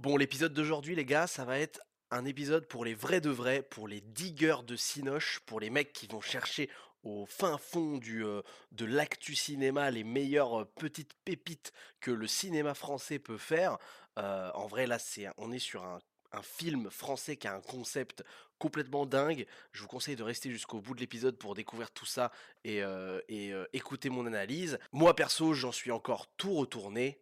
Bon, l'épisode d'aujourd'hui, les gars, ça va être un épisode pour les vrais de vrais, pour les diggers de Cinoche, pour les mecs qui vont chercher au fin fond du, euh, de l'actu cinéma les meilleures euh, petites pépites que le cinéma français peut faire. Euh, en vrai, là, c'est, on est sur un, film français qui a un concept complètement dingue. Je vous conseille de rester jusqu'au bout de l'épisode pour découvrir tout ça et, et, écouter mon analyse. Moi, perso, j'en suis encore tout retourné.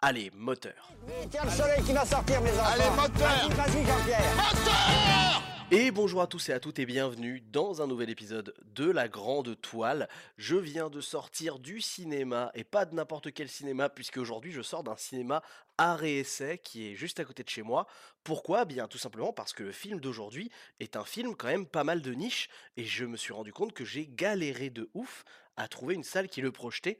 Allez, moteur. Tiens le soleil qui va sortir, mes enfants. Allez, moteur Vas-y, vas-y, Jean-Pierre. Et bonjour à tous et à toutes et bienvenue dans un nouvel épisode de La Grande Toile. Je viens de sortir du cinéma et pas de n'importe quel cinéma puisque aujourd'hui je sors d'un cinéma art et essai qui est juste à côté de chez moi. Pourquoi? Bien tout simplement parce que le film d'aujourd'hui est un film quand même pas mal de niche et je me suis rendu compte que j'ai galéré de ouf à trouver une salle qui le projetait.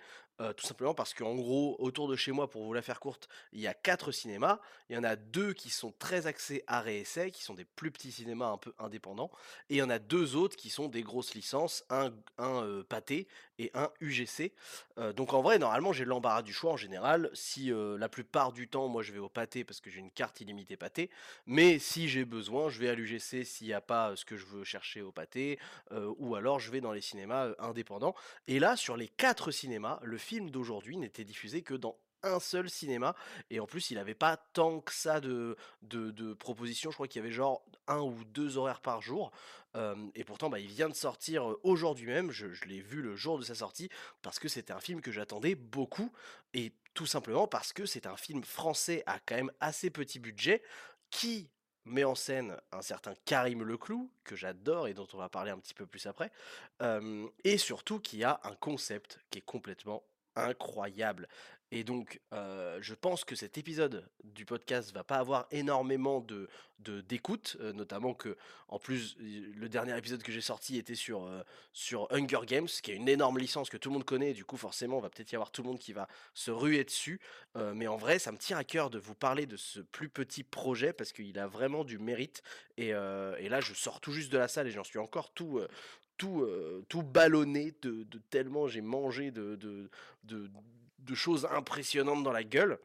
Tout simplement parce qu'en gros, autour de chez moi, pour vous la faire courte, il y a quatre cinémas. Il y en a deux qui sont très axés art et essai, qui sont des plus petits cinémas un peu indépendants. Et il y en a deux autres qui sont des grosses licences, un, un euh, pâté et un UGC. Donc en vrai, normalement, j'ai l'embarras du choix en général. Si la plupart du temps, moi, je vais au pâté parce que j'ai une carte illimitée pâté. Mais si j'ai besoin, je vais à l'UGC s'il n'y a pas ce que je veux chercher au pâté. ou alors, je vais dans les cinémas indépendants. Et là, sur les quatre cinémas, le film d'aujourd'hui n'était diffusé que dans un seul cinéma et en plus il avait pas tant que ça de, de, propositions. Je crois qu'il y avait genre un ou deux horaires par jour. Et pourtant bah, il vient de sortir aujourd'hui même. Je, l'ai vu le jour de sa sortie parce que c'était un film que j'attendais beaucoup et tout simplement parce que c'est un film français à quand même assez petit budget qui met en scène un certain Karim Leclou, que j'adore et dont on va parler un petit peu plus après, et surtout qui a un concept qui est complètement incroyable. Et donc, euh, je pense que cet épisode du podcast va pas avoir énormément de d'écoute, euh, notamment que, en plus, le dernier épisode que j'ai sorti était sur euh, sur Hunger Games, qui est une énorme licence que tout le monde connaît. Du coup, forcément, on va peut-être y avoir tout le monde qui va se ruer dessus. Mais en vrai, ça me tient à cœur de vous parler de ce plus petit projet parce qu'il a vraiment du mérite. Et, et là, je sors tout juste de la salle et j'en suis encore tout. tout, tout ballonné de, tellement j'ai mangé de, de, de choses impressionnantes dans la gueule.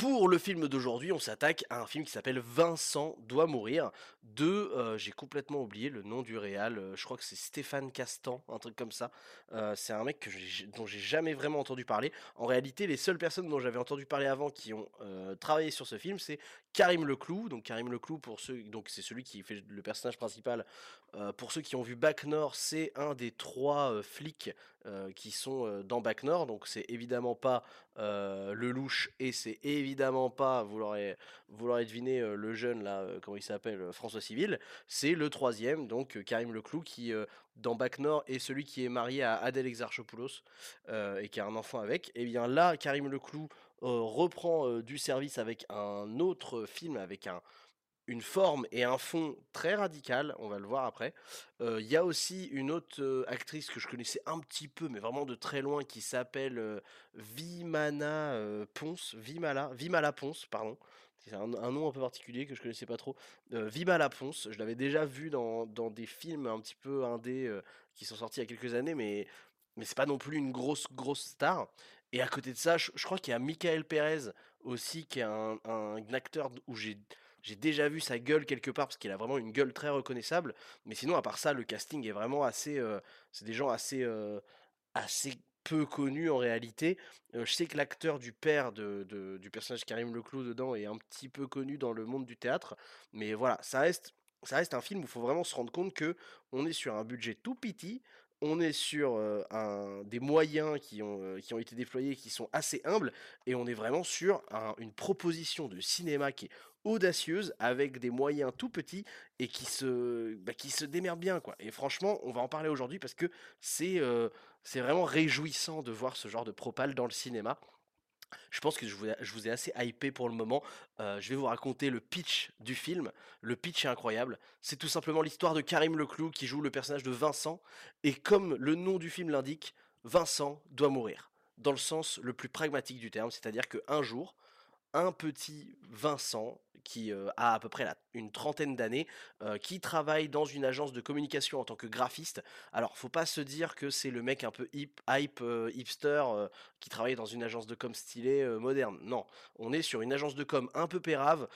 Pour le film d'aujourd'hui, on s'attaque à un film qui s'appelle Vincent doit mourir de, euh, j'ai complètement oublié le nom du réal, euh, je crois que c'est Stéphane Castan, un truc comme ça. Euh, c'est un mec dont j'ai jamais vraiment entendu parler. En réalité, les seules personnes dont j'avais entendu parler avant qui ont travaillé sur ce film, c'est Karim Leclou. Donc Karim Leclou, pour ceux, donc c'est celui qui fait le personnage principal. Pour ceux qui ont vu Bac Nord, c'est un des trois flics euh, qui sont euh, dans Bac Nord. Donc c'est évidemment pas euh, le louche et c'est évidemment pas, vous l'aurez, vous l'aurez deviné, euh, le jeune là, comment il s'appelle, François Civil. C'est le troisième, donc Karim Leclou qui dans Bac Nord est celui qui est marié à Adèle Exarchopoulos et qui a un enfant avec. Et bien là, Karim Leclou reprend du service avec un autre film avec un une forme et un fond très radical, on va le voir après. Euh, Il y a aussi une autre euh, actrice que je connaissais un petit peu, mais vraiment de très loin, qui s'appelle euh, Vimana Ponce, Vimala, Vimala Ponce, pardon. C'est un, nom un peu particulier que je connaissais pas trop. Vimala Ponce, je l'avais déjà vu dans, dans des films un petit peu indés qui sont sortis il y a quelques années, mais, mais c'est pas non plus une grosse, grosse star. Et à côté de ça, je, je crois qu'il y a Michael Perez aussi, qui est un, un acteur où j'ai j'ai déjà vu sa gueule quelque part parce qu'il a vraiment une gueule très reconnaissable. Mais sinon, à part ça, le casting est vraiment assez. euh, c'est des gens assez, euh, assez peu connus en réalité. Euh, je sais que l'acteur du père de, du personnage Karim Leclou dedans est un petit peu connu dans le monde du théâtre. Mais voilà, ça reste, ça reste un film où il faut vraiment se rendre compte que on est sur un budget tout petit. On est sur un, des moyens qui ont, qui ont été déployés qui sont assez humbles et on est vraiment sur un- une proposition de cinéma qui est audacieuse avec des moyens tout petits et qui se, bah, qui se démerde bien quoi. Et franchement, on va en parler aujourd'hui parce que c'est euh, vraiment réjouissant de voir ce genre de propale dans le cinéma. Je pense que je vous, je vous ai assez hypé pour le moment. Euh, je vais vous raconter le pitch du film. Le pitch est incroyable. C'est tout simplement l'histoire de Karim Leclou qui joue le personnage de Vincent. Et comme le nom du film l'indique, Vincent doit mourir. Dans le sens le plus pragmatique du terme, c'est-à-dire qu'un jour, un petit Vincent qui euh, a à peu près une trentaine d'années, euh, qui travaille dans une agence de communication en tant que graphiste. Alors, faut pas se dire que c'est le mec un peu hype, euh, hipster, qui travaille dans une agence de com stylée moderne. Non, on est sur une agence de com un peu pérave,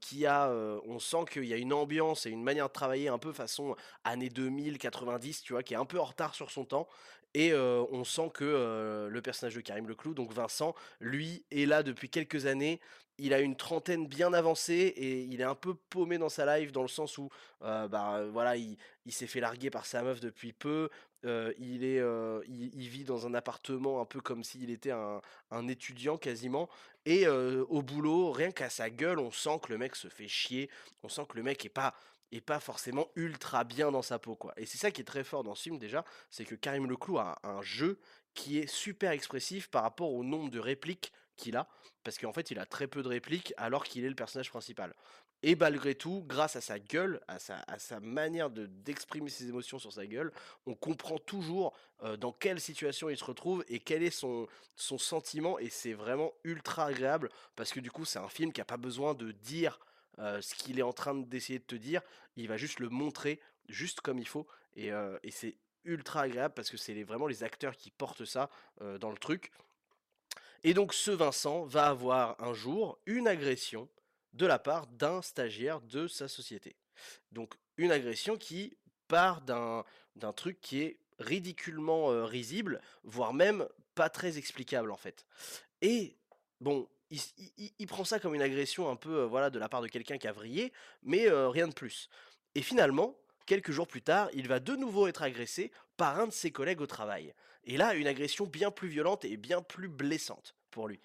qui a, on sent qu'il y a une ambiance et une manière de travailler un peu façon années 2000, 90, tu vois, qui est un peu en retard sur son temps. Et on sent que le personnage de Karim Leclou, donc Vincent, lui, est là depuis quelques années. Il a une trentaine bien avancée et il est un peu paumé dans sa life dans le sens où, bah voilà, il, s'est fait larguer par sa meuf depuis peu. il est, il, vit dans un appartement un peu comme s'il était un, étudiant quasiment. Et au boulot, rien qu'à sa gueule, on sent que le mec se fait chier. On sent que le mec est pas et pas forcément ultra bien dans sa peau quoi. Et c'est ça qui est très fort dans ce film déjà, c'est que Karim Leclou a un jeu qui est super expressif par rapport au nombre de répliques qu'il a, parce qu'en fait il a très peu de répliques alors qu'il est le personnage principal. Et malgré tout, grâce à sa gueule, à sa, manière de, d'exprimer ses émotions sur sa gueule, on comprend toujours dans quelle situation il se retrouve et quel est son, son sentiment. Et c'est vraiment ultra agréable parce que du coup, c'est un film qui n'a pas besoin de dire ce qu'il est en train d'essayer de te dire, il va juste le montrer juste comme il faut. Et, c'est ultra agréable parce que c'est vraiment les acteurs qui portent ça dans le truc. Et donc ce Vincent va avoir un jour une agression de la part d'un stagiaire de sa société. Donc une agression qui part d'un truc qui est ridiculement risible, voire même pas très explicable en fait. Et bon, il, prend ça comme une agression un peu voilà de la part de quelqu'un qui a vrillé, mais rien de plus. Et finalement, quelques jours plus tard, il va de nouveau être agressé par un de ses collègues au travail. Et là, une agression bien plus violente et bien plus blessante pour lui.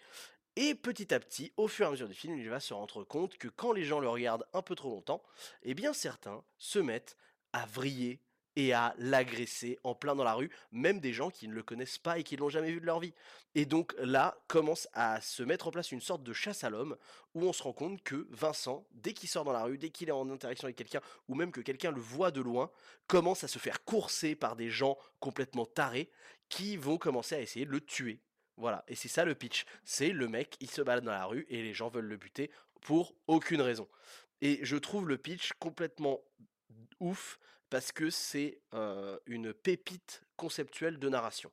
Et petit à petit, au fur et à mesure du film, il va se rendre compte que quand les gens le regardent un peu trop longtemps, eh bien certains se mettent à vriller, et à l'agresser en plein dans la rue, même des gens qui ne le connaissent pas et qui ne l'ont jamais vu de leur vie. Et donc là commence à se mettre en place une sorte de chasse à l'homme où on se rend compte que Vincent, dès qu'il sort dans la rue, dès qu'il est en interaction avec quelqu'un, ou même que quelqu'un le voit de loin, commence à se faire courser par des gens complètement tarés qui vont commencer à essayer de le tuer. Voilà, et c'est ça le pitch. C'est le mec, il se balade dans la rue et les gens veulent le buter pour aucune raison. Et je trouve le pitch complètement ouf parce que c'est une pépite conceptuelle de narration.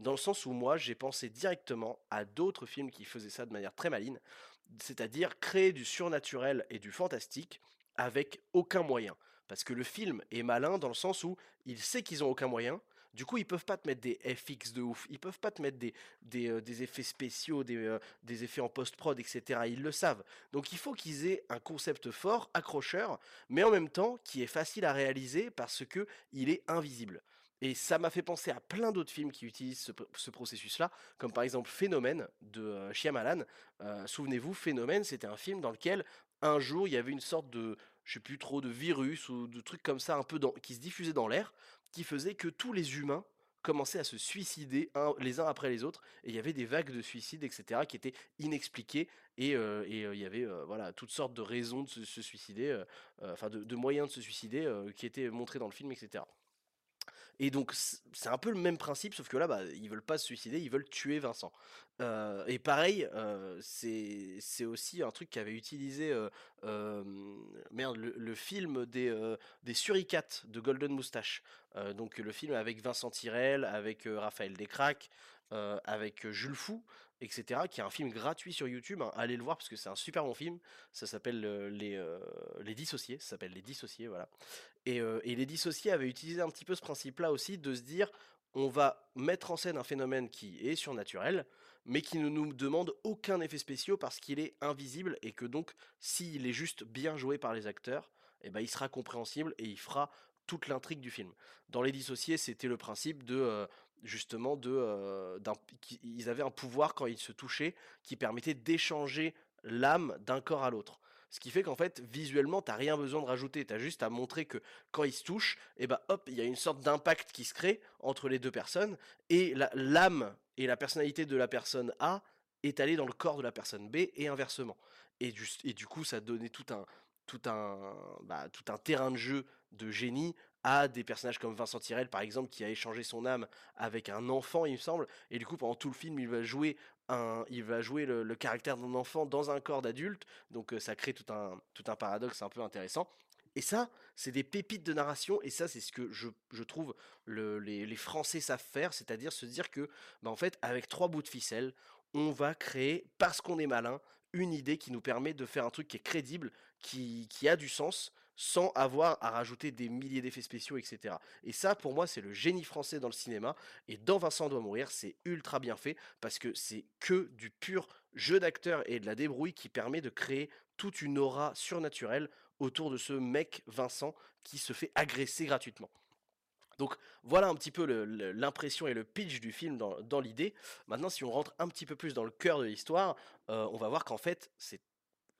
Dans le sens où moi, j'ai pensé directement à d'autres films qui faisaient ça de manière très maligne, c'est-à-dire créer du surnaturel et du fantastique avec aucun moyen. Parce que le film est malin dans le sens où il sait qu'ils ont aucun moyen, du coup, ils peuvent pas te mettre des FX de ouf, ils peuvent pas te mettre des, des, euh, effets spéciaux, des, euh, des effets en post-prod, etc. Ils le savent. Donc il faut qu'ils aient un concept fort, accrocheur, mais en même temps qui est facile à réaliser parce que il est invisible. Et ça m'a fait penser à plein d'autres films qui utilisent ce, processus-là, comme par exemple Phénomène de euh, Shyamalan. Souvenez-vous, Phénomène, c'était un film dans lequel un jour il y avait une sorte de, je sais plus trop, de virus ou de trucs comme ça un peu qui se diffusait dans l'air qui faisait que tous les humains commençaient à se suicider les uns après les autres et il y avait des vagues de suicides etc qui étaient inexpliquées et il y avait voilà toutes sortes de raisons de se, suicider enfin de, moyens de se suicider qui étaient montrés dans le film etc et donc c'est un peu le même principe, sauf que là, bah, ils veulent pas se suicider, ils veulent tuer Vincent. et pareil, c'est aussi un truc qu'avait utilisé merde, le, film des, des Suricates de Golden Moustache. donc le film avec Vincent Tirel, avec Raphaël Descraques, avec Jules Fou, etc. Qui est un film gratuit sur YouTube. Hein. Allez le voir parce que c'est un super bon film. Ça s'appelle les, les Dissociés. Ça s'appelle Les Dissociés, voilà. Et, Les Dissociés avaient utilisé un petit peu ce principe-là aussi de se dire on va mettre en scène un phénomène qui est surnaturel, mais qui ne nous demande aucun effet spécial parce qu'il est invisible et que donc s'il est juste bien joué par les acteurs, eh ben, il sera compréhensible et il fera toute l'intrigue du film. Dans Les Dissociés, c'était le principe de justement de euh, ils avaient un pouvoir quand ils se touchaient qui permettait d'échanger l'âme d'un corps à l'autre. Ce qui fait qu'en fait, visuellement, t'as rien besoin de rajouter. T'as juste à montrer que quand ils se touchent, et eh ben hop, il y a une sorte d'impact qui se crée entre les deux personnes. Et l'âme et la personnalité de la personne A est allée dans le corps de la personne B et inversement. Et du, et du coup, ça donnait tout un, tout un, bah, tout un terrain de jeu de génie à des personnages comme Vincent Tirel par exemple qui a échangé son âme avec un enfant il me semble. Et du coup pendant tout le film il va jouer un, il va jouer le, caractère d'un enfant dans un corps d'adulte, donc euh, ça crée tout un, tout un paradoxe un peu intéressant. Et ça, c'est des pépites de narration, et ça, c'est ce que je, je trouve le- les, les Français savent faire, c'est-à-dire se dire que, bah, en fait, avec trois bouts de ficelle, on va créer, parce qu'on est malin, une idée qui nous permet de faire un truc qui est crédible, qui, qui a du sens, sans avoir à rajouter des milliers d'effets spéciaux, etc. Et ça, pour moi, c'est le génie français dans le cinéma, et dans Vincent doit mourir, c'est ultra bien fait, parce que c'est que du pur jeu d'acteur et de la débrouille qui permet de créer toute une aura surnaturelle autour de ce mec Vincent qui se fait agresser gratuitement. Donc voilà un petit peu l'impression et le pitch du film dans, l'idée. Maintenant, si on rentre un petit peu plus dans le cœur de l'histoire, euh, on va voir qu'en fait, c'est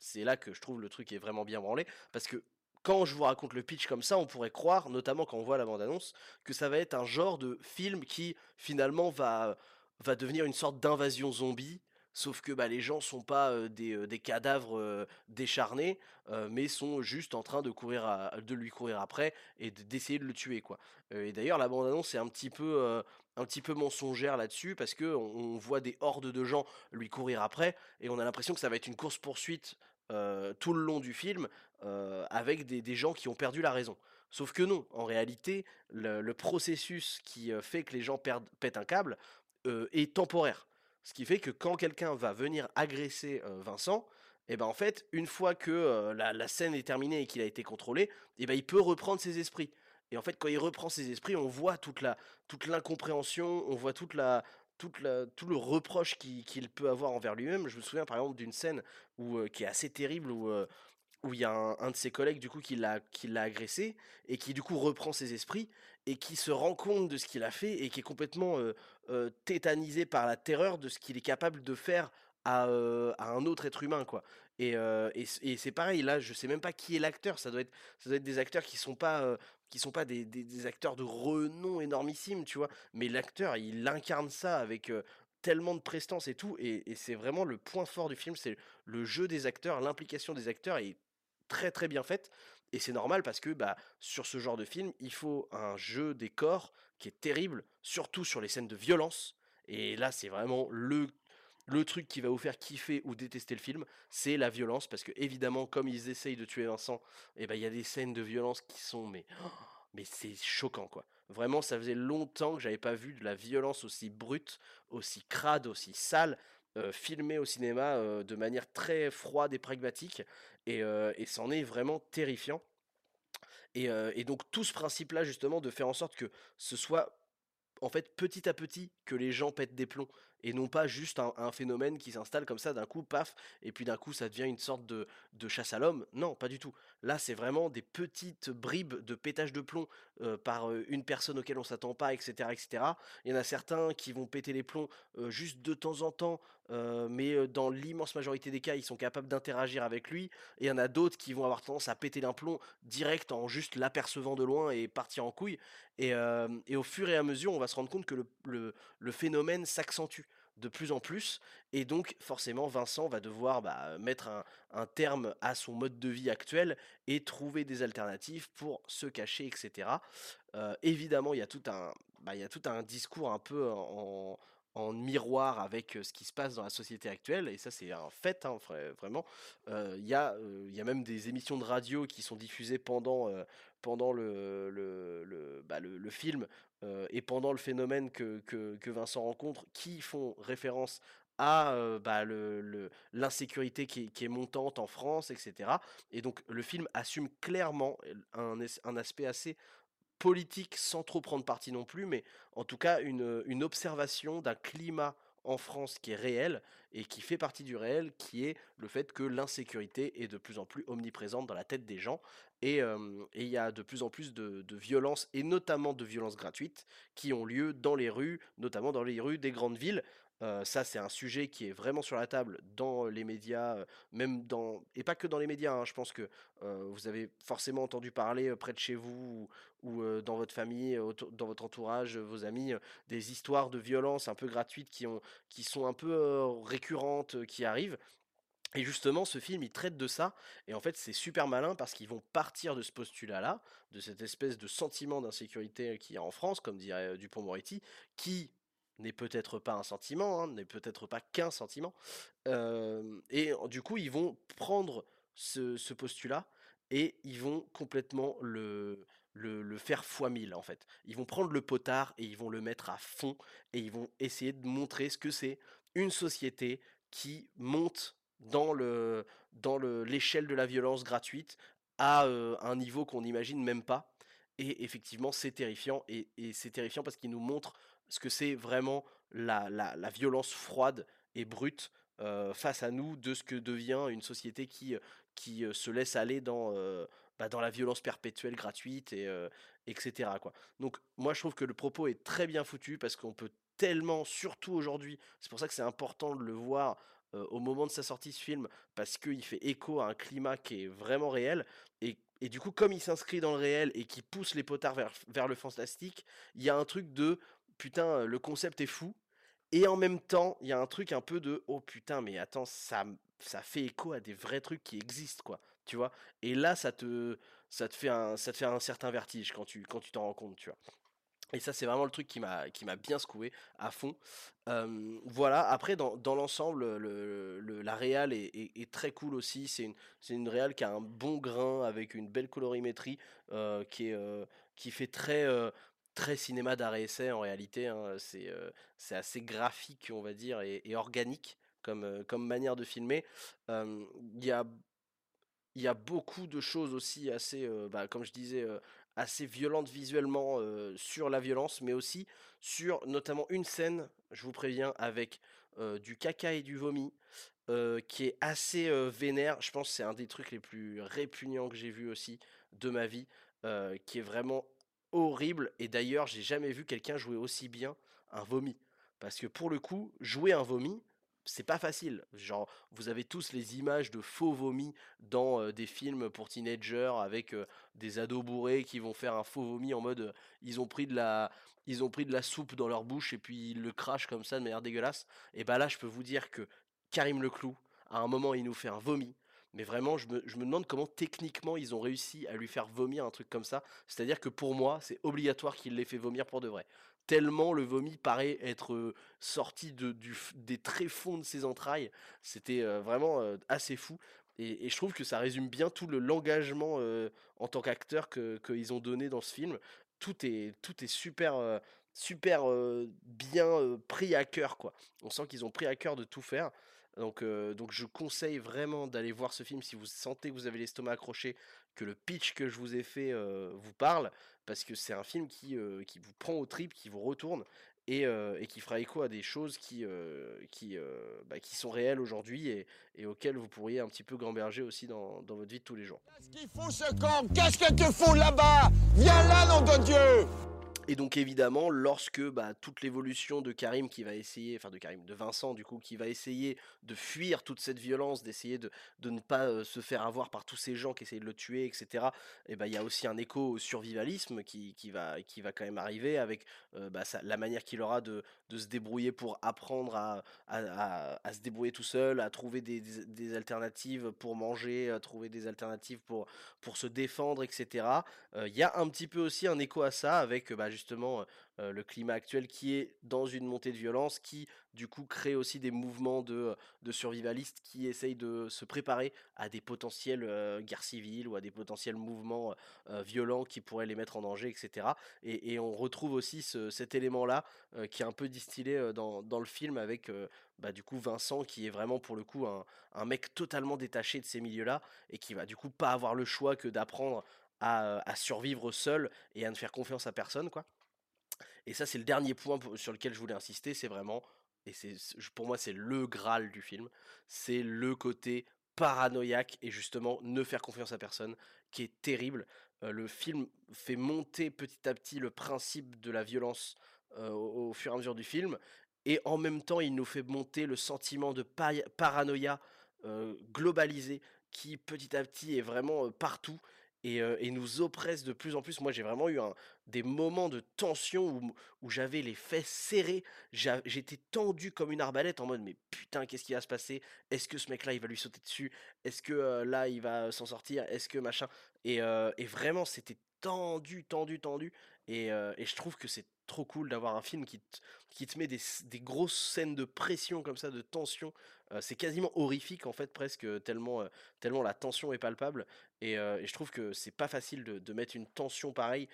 c'est là que je trouve le truc est vraiment bien branlé, parce que quand je vous raconte le pitch comme ça, on pourrait croire, notamment quand on voit la bande-annonce, que ça va être un genre de film qui finalement va, va devenir une sorte d'invasion zombie, sauf que bah, les gens sont pas euh, des, euh, des cadavres euh, décharnés, euh, mais sont juste en train de courir à- de lui courir après et d'essayer de le tuer quoi. Euh, et d'ailleurs la bande-annonce est un petit peu euh, un petit peu mensongère là-dessus parce que on, voit des hordes de gens lui courir après et on a l'impression que ça va être une course poursuite euh, tout le long du film euh, avec des, gens qui ont perdu la raison. Sauf que non, en réalité, le, processus qui euh, fait que les gens perdent, pètent un câble est temporaire. Ce qui fait que quand quelqu'un va venir agresser Vincent, et ben en fait, une fois que la, la scène est terminée et qu'il a été contrôlé, et ben il peut reprendre ses esprits. Et en fait, quand il reprend ses esprits, on voit toute la toute l'incompréhension, on voit toute la tout le reproche qu'il peut avoir envers lui-même. Je me souviens par exemple d'une scène où, euh, qui est assez terrible où euh, où il y a un, de ses collègues du coup qui l'a qui l'a agressé et qui du coup reprend ses esprits et qui se rend compte de ce qu'il a fait et qui est complètement euh, tétanisé par la terreur de ce qu'il est capable de faire à, un autre être humain quoi. Et, et, c'est pareil là, je sais même pas qui est l'acteur. Ça doit être ça doit être des acteurs qui sont pas qui sont pas des, des, acteurs de renom énormissime, tu vois. Mais l'acteur, il incarne ça avec tellement de prestance et tout. Et, et c'est vraiment le point fort du film, c'est le jeu des acteurs, l'implication des acteurs est très très bien faite. Et c'est normal parce que bah, sur ce genre de film, il faut un jeu des corps qui est terrible, surtout sur les scènes de violence. Et là, c'est vraiment le, le truc qui va vous faire kiffer ou détester le film, c'est la violence. Parce que évidemment, comme ils essayent de tuer Vincent, et ben il y a des scènes de violence qui sont mais, mais c'est choquant quoi. Vraiment, ça faisait longtemps que j'avais pas vu de la violence aussi brute, aussi crade, aussi sale, euh, filmée au cinéma euh, de manière très froide et pragmatique. Et, euh, et c'en est vraiment terrifiant. Et, et donc tout ce principe-là, justement, de faire en sorte que ce soit en fait, petit à petit, que les gens pètent des plombs et non pas juste un, un phénomène qui s'installe comme ça d'un coup, paf, et puis d'un coup ça devient une sorte de, de chasse à l'homme. Non, pas du tout. Là, c'est vraiment des petites bribes de pétage de plomb euh, par euh, une personne auquel on s'attend pas, etc., etc. Il y en a certains qui vont péter les plombs euh, juste de temps en temps, mais dans l'immense majorité des cas, ils sont capables d'interagir avec lui. Et il y en a d'autres qui vont avoir tendance à péter d'un plomb direct en juste l'apercevant de loin et partir en couille. Et, au fur et à mesure, on va se rendre compte que le- le phénomène s'accentue de plus en plus. Et donc, forcément, Vincent va devoir bah, mettre un, terme à son mode de vie actuel et trouver des alternatives pour se cacher, etc. Évidemment, il y a tout un, bah, il y a tout un discours un peu en, miroir avec ce qui se passe dans la société actuelle, et ça c'est un fait, hein, vra- vraiment. Il y y a même des émissions de radio qui sont diffusées pendant, pendant le, le, le, bah, le- film et pendant le phénomène que, que, que Vincent rencontre, qui font référence à euh, bah, l'insécurité qui, qui est montante en France, etc. Et donc le film assume clairement un, un aspect assez politique sans trop prendre parti non plus, mais en tout cas une, une observation d'un climat en France qui est réel et qui fait partie du réel, qui est le fait que l'insécurité est de plus en plus omniprésente dans la tête des gens et il y a de plus en plus de violences et notamment de violences gratuites qui ont lieu dans les rues, notamment dans les rues des grandes villes. Ça, c'est un sujet qui est vraiment sur la table dans les médias, même dans et pas que dans les médias. hein, je pense que vous avez forcément entendu parler près de chez vous ou dans votre famille, dans votre entourage, vos amis, des histoires de violence un peu gratuites qui ont, qui sont un peu récurrentes, qui arrivent. Et justement, ce film, il traite de ça. Et en fait, c'est super malin parce qu'ils vont partir de ce postulat-là, de cette espèce de sentiment d'insécurité qu'il y a en France, comme dirait Dupond-Moretti, qui n'est peut-être pas un sentiment, hein, n'est peut-être pas qu'un sentiment. Euh, et du coup, ils vont prendre ce, postulat et ils vont complètement le, le, faire fois mille en fait. Ils vont prendre le potard et ils vont le mettre à fond et ils vont essayer de montrer ce que c'est une société qui monte dans le dans le l'échelle de la violence gratuite à euh, un niveau qu'on n'imagine même pas. Et effectivement, c'est terrifiant et, et c'est terrifiant parce qu'il nous montre ce que c'est vraiment la, la, violence froide et brute face à nous de ce que devient une société qui, qui se laisse aller dans, bah, dans la violence perpétuelle gratuite et etc. quoi. Donc moi je trouve que le propos est très bien foutu parce qu'on peut tellement, surtout aujourd'hui, c'est pour ça que c'est important de le voir au moment de sa sortie ce film parce qu'il fait écho à un climat qui est vraiment réel et, et du coup comme il s'inscrit dans le réel et qui pousse les potards vers, vers le fantastique, il y a un truc de putain le concept est fou et en même temps, il y a un truc un peu de oh putain, mais attends, ça, ça fait écho à des vrais trucs qui existent, quoi. Tu vois? Et là, ça te, ça te fait un, ça te fait un certain vertige quand tu, quand tu t'en rends compte, tu vois. Et ça, c'est vraiment le truc qui m'a, bien secoué à fond. Euh, voilà. Après, dans, dans l'ensemble, le, le- la réal est, très cool aussi. C'est une, c'est une qui a un bon grain avec une belle colorimétrie euh, qui est, euh, qui fait très, euh, très cinéma d'arrêt essai en réalité. hein. C'est, euh, assez graphique, on va dire, et, et organique comme, euh, comme manière de filmer. Il y a y a beaucoup de choses aussi assez, euh, bah, comme je disais, assez violentes visuellement sur la violence, mais aussi sur notamment une scène, je vous préviens, avec du caca et du vomi, qui est assez vénère. Je pense que c'est un des trucs les plus répugnants que j'ai vu aussi de ma vie, qui est vraiment horrible. Et d'ailleurs, j'ai jamais vu quelqu'un jouer aussi bien un vomi. Parce que pour le coup, jouer un vomi, c'est pas facile. Genre, vous avez tous les images de faux vomis dans des films pour teenagers avec des ados bourrés qui vont faire un faux vomi en mode ils ont pris de la ils ont pris de la soupe dans leur bouche et puis ils le crachent comme ça de manière dégueulasse. Et bah là, je peux vous dire que Karim Leclou, à un moment, il nous fait un vomi. Mais vraiment, je me, demande comment techniquement ils ont réussi à lui faire vomir un truc comme ça. C'est-à-dire que pour moi, c'est obligatoire qu'il l'ait fait vomir pour de vrai. Tellement le vomi paraît être euh, sorti de, du, des tréfonds de ses entrailles. C'était euh, vraiment euh, assez fou. Et, je trouve que ça résume bien tout le l'engagement en tant qu'acteur qu'ils ont donné dans ce film. Tout est, tout est super, super bien pris à cœur, quoi. On sent qu'ils ont pris à cœur de tout faire. Donc, donc je conseille vraiment d'aller voir ce film si vous sentez que vous avez l'estomac accroché, que le pitch que je vous ai fait vous parle, parce que c'est un film qui, qui vous prend au trip, qui vous retourne et, qui fera écho à des choses qui, qui, bah, qui sont réelles aujourd'hui et, auxquelles vous pourriez un petit peu gamberger aussi dans, votre vie de tous les jours. Qu'est-ce qu'il fout ce camp Qu'est-ce que tu fous là-bas? Viens là, nom de Dieu Et donc évidemment, lorsque bah, toute l'évolution de Karim qui va essayer, enfin de Karim, de Vincent du coup, qui va essayer de fuir toute cette violence, d'essayer de, de ne pas se faire avoir par tous ces gens qui essayent de le tuer, etc. Et ben il y a aussi un écho au survivalisme qui, qui va, qui va quand même arriver avec bah, la manière qu'il aura de, de se débrouiller pour apprendre à, à, se débrouiller tout seul, à trouver des, des- alternatives pour manger, à trouver des alternatives pour, pour se défendre, etc. Il y a un petit peu aussi un écho à ça avec bah, justement le climat actuel qui est dans une montée de violence, qui du coup crée aussi des mouvements de, de survivalistes qui essayent de se préparer à des potentielles guerres civiles ou à des potentiels mouvements violents qui pourraient les mettre en danger, etc. Et, on retrouve aussi ce- cet élément-là qui est un peu distillé dans, dans le film avec bah, du coup Vincent qui est vraiment pour le coup un, un mec totalement détaché de ces milieux-là et qui va du coup pas avoir le choix que d'apprendre à, survivre seul et à ne faire confiance à personne, quoi. Et ça, c'est le dernier point sur lequel je voulais insister, c'est vraiment, et c'est pour moi, c'est le Graal du film, c'est le côté paranoïaque et justement ne faire confiance à personne, qui est terrible. Le film fait monter petit à petit le principe de la violence au, fur et à mesure du film, et en même temps, il nous fait monter le sentiment de paranoïa euh, globalisé qui petit à petit est vraiment partout et, nous oppresse de plus en plus. Moi, j'ai vraiment eu des moments de tension où, j'avais les fesses serrées, j'étais tendu comme une arbalète en mode mais putain, qu'est-ce qui va se passer? Est-ce que ce mec-là, il va lui sauter dessus? Est-ce que là, il va s'en sortir? Est-ce que machin? Et vraiment, c'était tendu, tendu, tendu. Et, je trouve que c'est trop cool d'avoir un film qui qui te met des, des grosses scènes de pression comme ça, de tension. C'est quasiment horrifique en fait presque tellement, tellement la tension est palpable et, et je trouve que c'est pas facile de, de mettre une tension pareille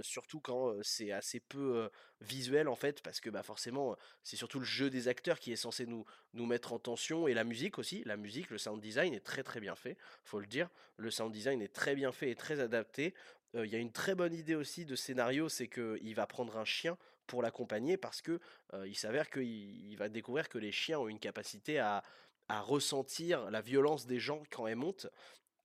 surtout quand c'est assez peu visuel en fait parce que bah forcément c'est surtout le jeu des acteurs qui est censé nous, nous mettre en tension et la musique aussi la musique le sound design est très très bien fait faut le dire le sound design est très bien fait et très adapté Il y a une très bonne idée aussi de scénario c'est que il va prendre un chien pour l'accompagner parce que il s'avère qu'il il va découvrir que les chiens ont une capacité à, à ressentir la violence des gens quand elle monte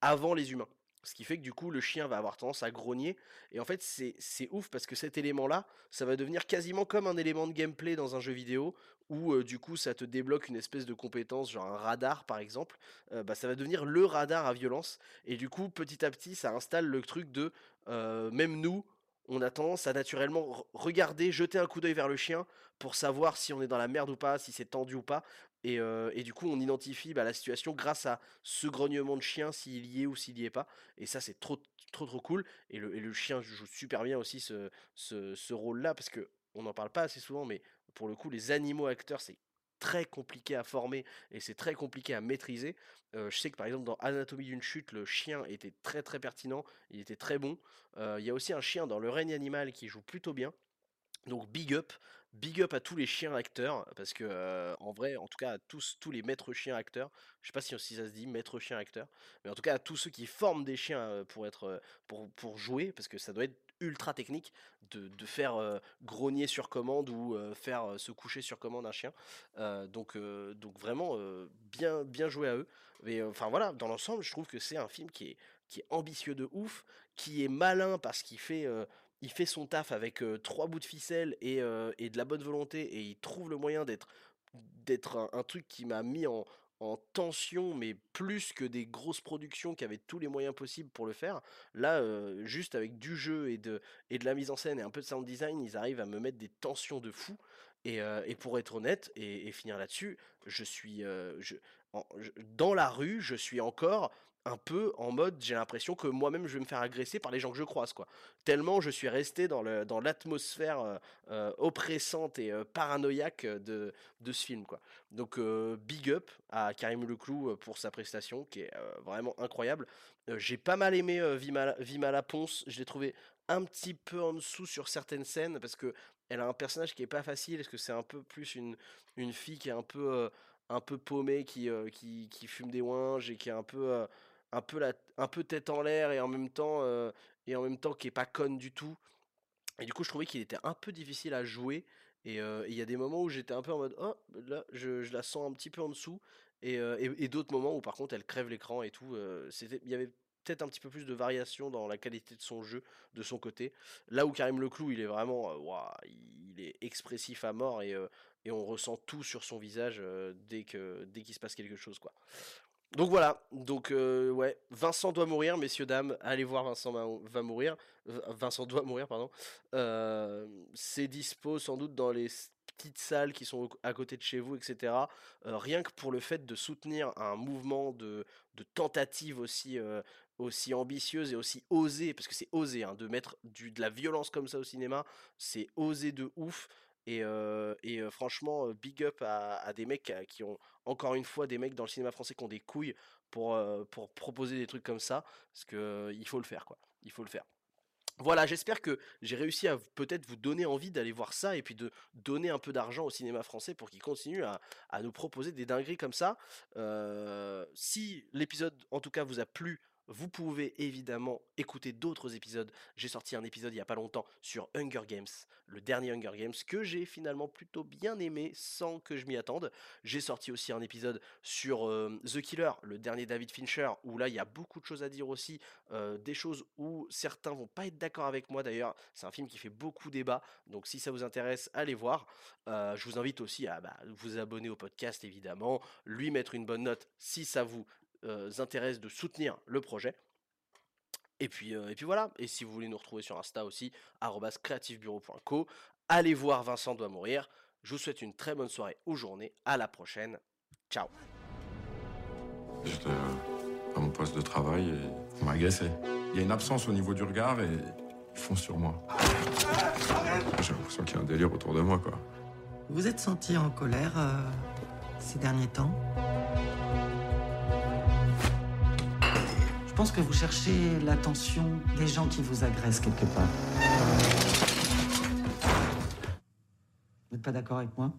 avant les humains. Ce qui fait que du coup, le chien va avoir tendance à grogner. Et en fait, c'est ouf parce que cet élément-là, ça va devenir quasiment comme un élément de gameplay dans un jeu vidéo où euh, du coup, ça te débloque une espèce de compétence, genre un radar par exemple. Euh, bah, ça va devenir le radar à violence. Et du coup, petit à petit, ça installe le truc de euh, même nous, on a tendance à naturellement re- regarder, jeter un coup d'œil vers le chien pour savoir si on est dans la merde ou pas, si c'est tendu ou pas. Et, euh, et du coup, on identifie bah, la situation grâce à ce grognement de chien, s'il y est ou s'il y est pas. Et ça, c'est trop, trop, trop cool. Et le, chien joue super bien aussi ce rôle-là, parce que on n'en parle pas assez souvent, mais pour le coup, les animaux acteurs, c'est très compliqué à former et c'est très compliqué à maîtriser. Euh, je sais que par exemple dans Anatomie d'une chute, le chien était très très pertinent, il était très bon. Euh, Il y a aussi un chien dans Le règne animal qui joue plutôt bien. Donc big up, big up à tous les chiens acteurs, parce que en vrai, en tout cas à tous, tous les maîtres chiens acteurs, je sais pas si, ça se dit maître chien acteur, mais en tout cas à tous ceux qui forment des chiens pour être pour, pour jouer, parce que ça doit être ultra technique de, de faire grogner sur commande ou faire se coucher sur commande un chien. Donc, donc vraiment bien, bien joué à eux. Euh, enfin voilà, dans l'ensemble, je trouve que c'est un film qui est, qui est ambitieux de ouf, qui est malin parce qu'il fait, il fait son taf avec trois bouts de ficelle et, de la bonne volonté et il trouve le moyen d'être un, truc qui m'a mis en, en tension, mais plus que des grosses productions qui avaient tous les moyens possibles pour le faire. Là, juste avec du jeu et de, la mise en scène et un peu de sound design, ils arrivent à me mettre des tensions de fou. Et, et pour être honnête et, finir là-dessus, je suis dans la rue, je suis encore un peu en mode, j'ai l'impression que moi-même je vais me faire agresser par les gens que je croise, quoi. Tellement je suis resté dans le, dans l'atmosphère euh, euh, oppressante et euh, paranoïaque de, de ce film, quoi. Donc big up à Karim Leclou pour sa prestation qui est vraiment incroyable. J'ai pas mal aimé Vima, Vima La Ponce, je l'ai trouvé un petit peu en dessous sur certaines scènes parce que elle a un personnage qui est pas facile, parce que c'est un peu plus une, une fille qui est un peu, un peu paumée, qui, qui, qui fume des ouinges et qui est un peu, un peu, la, un peu tête en l'air et en même temps, euh, et en même temps qui est pas conne du tout. Et du coup, je trouvais qu'il était un peu difficile à jouer. Et euh, il y a des moments où j'étais un peu en mode, oh, là, je, la sens un petit peu en dessous. Et, euh, et, et d'autres moments où, par contre, elle crève l'écran et tout. il y avait peut-être un petit peu plus de variation dans la qualité de son jeu, de son côté. Là où Karim Leclou, il est vraiment, ouah, il est expressif à mort et, et on ressent tout sur son visage dès que, dès qu'il se passe quelque chose, quoi. Donc voilà, donc euh, ouais, Vincent doit mourir, messieurs, dames, allez voir Vincent va, mourir, Vincent doit mourir, pardon. Euh, c'est dispo sans doute dans les petites salles qui sont à côté de chez vous, etc. Euh, rien que pour le fait de soutenir un mouvement de, tentative aussi, aussi ambitieuse et aussi osée, parce que c'est osé, hein, de mettre du, de la violence comme ça au cinéma, c'est osé de ouf. Et, franchement, big up à, des mecs qui ont encore une fois des mecs dans le cinéma français qui ont des couilles pour, pour proposer des trucs comme ça, parce que il faut le faire, quoi. Il faut le faire. Voilà, j'espère que j'ai réussi à peut-être vous donner envie d'aller voir ça et puis de donner un peu d'argent au cinéma français pour qu'il continue à, nous proposer des dingueries comme ça. Si l'épisode en tout cas vous a plu, vous pouvez évidemment écouter d'autres épisodes. J'ai sorti un épisode il n'y a pas longtemps sur Hunger Games, le dernier Hunger Games, que j'ai finalement plutôt bien aimé sans que je m'y attende. J'ai sorti aussi un épisode sur euh, The Killer, le dernier David Fincher, où là il y a beaucoup de choses à dire aussi, euh, des choses où certains vont pas être d'accord avec moi d'ailleurs. C'est un film qui fait beaucoup débat, donc si ça vous intéresse, allez voir. Euh, je vous invite aussi à bah, vous abonner au podcast évidemment, lui mettre une bonne note si ça vous intéresse de soutenir le projet. Et puis, euh, et puis voilà, et si vous voulez nous retrouver sur Insta aussi, creativebureau.co, allez voir Vincent doit mourir. Je vous souhaite une très bonne soirée ou journée, à la prochaine, ciao J'étais euh, à mon poste de travail et on m'a agressé. Il y a une absence au niveau du regard et Ils font sur moi. J'ai l'impression qu'il y a un délire autour de moi, quoi. Vous êtes senti en colère euh, ces derniers temps? Je pense que vous cherchez l'attention des gens qui vous agressent quelque part. Vous n'êtes pas d'accord avec moi?